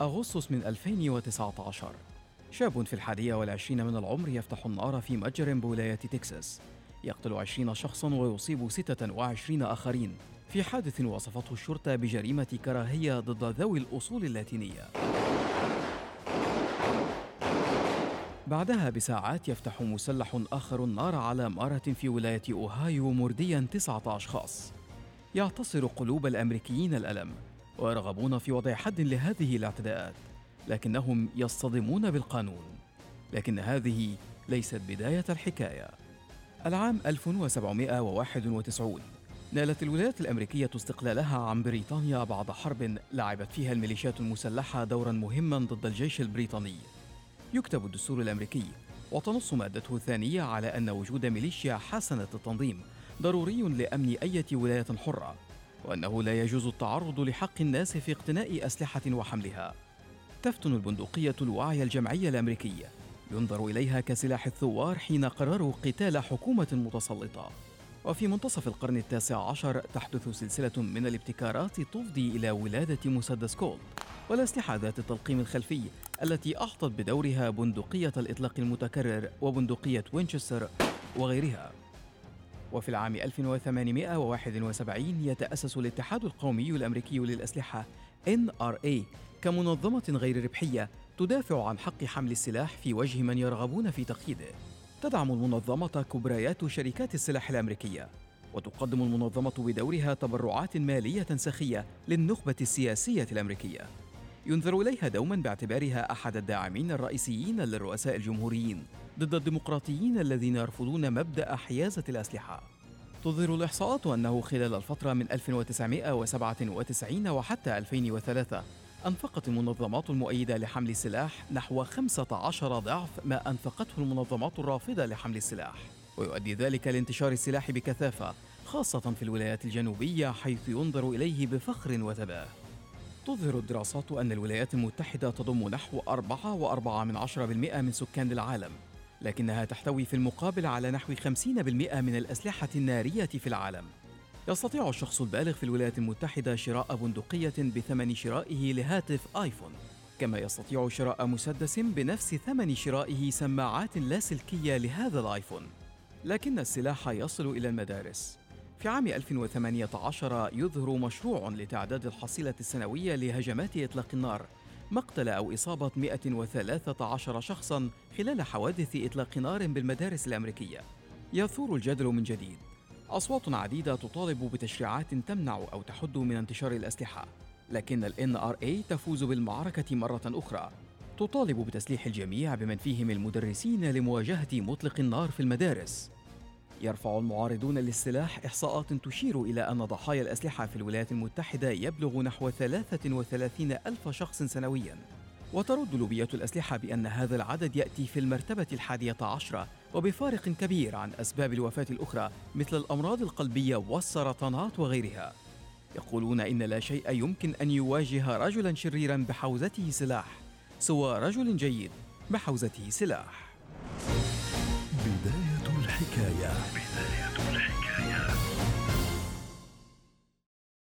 أغسطس من 2019 شاب في الحادية والعشرين من العمر يفتح النار في متجر بولاية تكساس. يقتل عشرين شخصا ويصيب ستة وعشرين آخرين. في حادث وصفته الشرطة بجريمة كراهية ضد ذوي الأصول اللاتينية. بعدها بساعات يفتح مسلح آخر النار على مارة في ولاية أوهايو مرديا تسعة أشخاص يعتصر قلوب الأمريكيين الألم. ويرغبون في وضع حد لهذه الاعتداءات لكنهم يصطدمون بالقانون. لكن هذه ليست بداية الحكاية. العام 1791 نالت الولايات الأمريكية استقلالها عن بريطانيا بعد حرب لعبت فيها الميليشيات المسلحة دورا مهما ضد الجيش البريطاني. يكتب الدستور الأمريكي وتنص مادته الثانية على أن وجود ميليشيا حسنة التنظيم ضروري لأمن أية ولاية حرة. وأنه لا يجوز التعرض لحق الناس في اقتناء أسلحة وحملها. تفتن البندقية الوعي الجمعي الأمريكي. ينظر إليها كسلاح الثوار حين قرروا قتال حكومة متسلطة. وفي منتصف القرن التاسع عشر تحدث سلسلة من الابتكارات تفضي إلى ولادة مسدس كولت والأسلحة ذات التلقيم الخلفي التي أحطت بدورها بندقية الإطلاق المتكرر وبندقية وينشستر وغيرها. وفي العام 1871 يتأسس الاتحاد القومي الأمريكي للأسلحة NRA كمنظمة غير ربحية تدافع عن حق حمل السلاح في وجه من يرغبون في تقييده. تدعم المنظمة كبريات شركات السلاح الأمريكية، وتقدم المنظمة بدورها تبرعات مالية سخية للنخبة السياسية الأمريكية. ينظر إليها دوما باعتبارها أحد الداعمين الرئيسيين للرؤساء الجمهوريين ضد الديمقراطيين الذين يرفضون مبدأ حيازة الأسلحة. تظهر الإحصاءات أنه خلال الفترة من 1997 وحتى 2003 أنفقت المنظمات المؤيدة لحمل السلاح نحو 15 ضعف ما أنفقته المنظمات الرافضة لحمل السلاح. ويؤدي ذلك لانتشار السلاح بكثافة خاصة في الولايات الجنوبية حيث ينظر إليه بفخر وتباه تظهر الدراسات أن الولايات المتحدة تضم نحو 4.4% من سكان العالم. لكنها تحتوي في المقابل على نحو 50% من الأسلحة النارية في العالم. يستطيع الشخص البالغ في الولايات المتحدة شراء بندقية بثمن شرائه لهاتف آيفون كما يستطيع شراء مسدس بنفس ثمن شرائه سماعات لاسلكية لهذا الآيفون. لكن السلاح يصل إلى المدارس. في عام 2018 يظهر مشروع لتعداد الحصيلة السنوية لهجمات إطلاق النار مقتل أو إصابة 113 شخصاً خلال حوادث إطلاق نار بالمدارس الأمريكية. يثور الجدل من جديد. أصوات عديدة تطالب بتشريعات تمنع أو تحد من انتشار الأسلحة. لكن ال NRA تفوز بالمعركة مرة أخرى. تطالب بتسليح الجميع بمن فيهم المدرسين لمواجهة مطلق النار في المدارس. يرفع المعارضون للسلاح إحصاءات تشير إلى أن ضحايا الأسلحة في الولايات المتحدة يبلغ نحو 33 ألف شخص سنوياً. وترد لوبية الأسلحة بأن هذا العدد يأتي في المرتبة الحادية عشرة وبفارق كبير عن أسباب الوفاة الأخرى مثل الأمراض القلبية والسرطانات وغيرها. يقولون إن لا شيء يمكن أن يواجه رجلا شريرا بحوزته سلاح سوى رجل جيد بحوزته سلاح. الحكاية. بداية الحكاية.